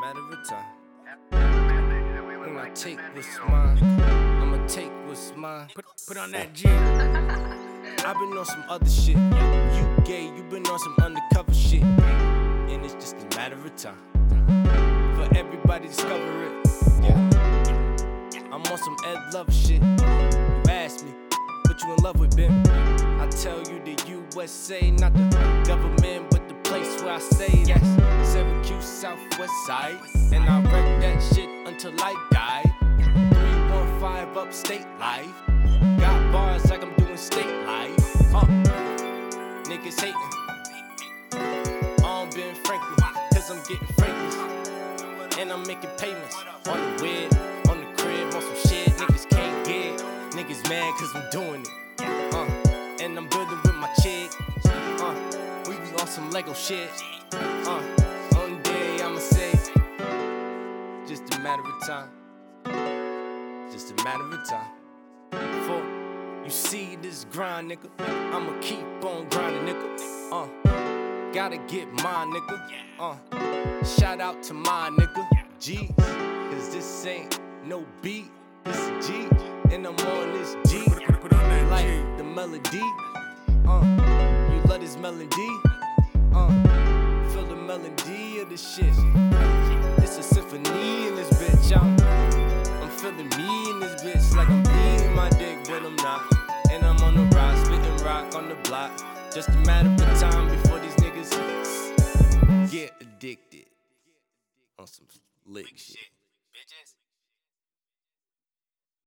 matter of time. When I take what's mine, I'ma take what's mine. Put, put on that G. I've been on some other shit. You gay, you been on some undercover shit. And it's just a matter of time for everybody to discover it. Yeah. I'm on some Ed Love shit. You ask me, what you in love with, Ben? I tell you the USA, not the government, place where I stay. That's Syracuse, Southwest Side. And I wreck that shit until I die. 315 upstate life. Got bars like I'm doing state life. Uh, niggas hating. On Ben Franklin, cause I'm getting Franklin's. And I'm making payments on the whip, on the crib, on some shit niggas can't get. Niggas mad cause I'm doing it. Uh, and I'm building some Lego shit. Uh, one day I'ma say, just a matter of time. Just a matter of time. For you see this grind, nigga. I'ma keep on grinding, nigga. Uh, gotta get mine, nigga. Uh, shout out to my nigga. G, cause this ain't no beat. This G, and I'm on this G. Put, put on that Like the melody. Uh, you love this melody. Uh, feel the melody of this shit. It's a symphony in this bitch. I'm, I'm feeling me in this bitch like I'm beating my dick, but I'm not. And I'm on the rock, spitting rock on the block. Just a matter of time before these niggas get addicted on some lick shit.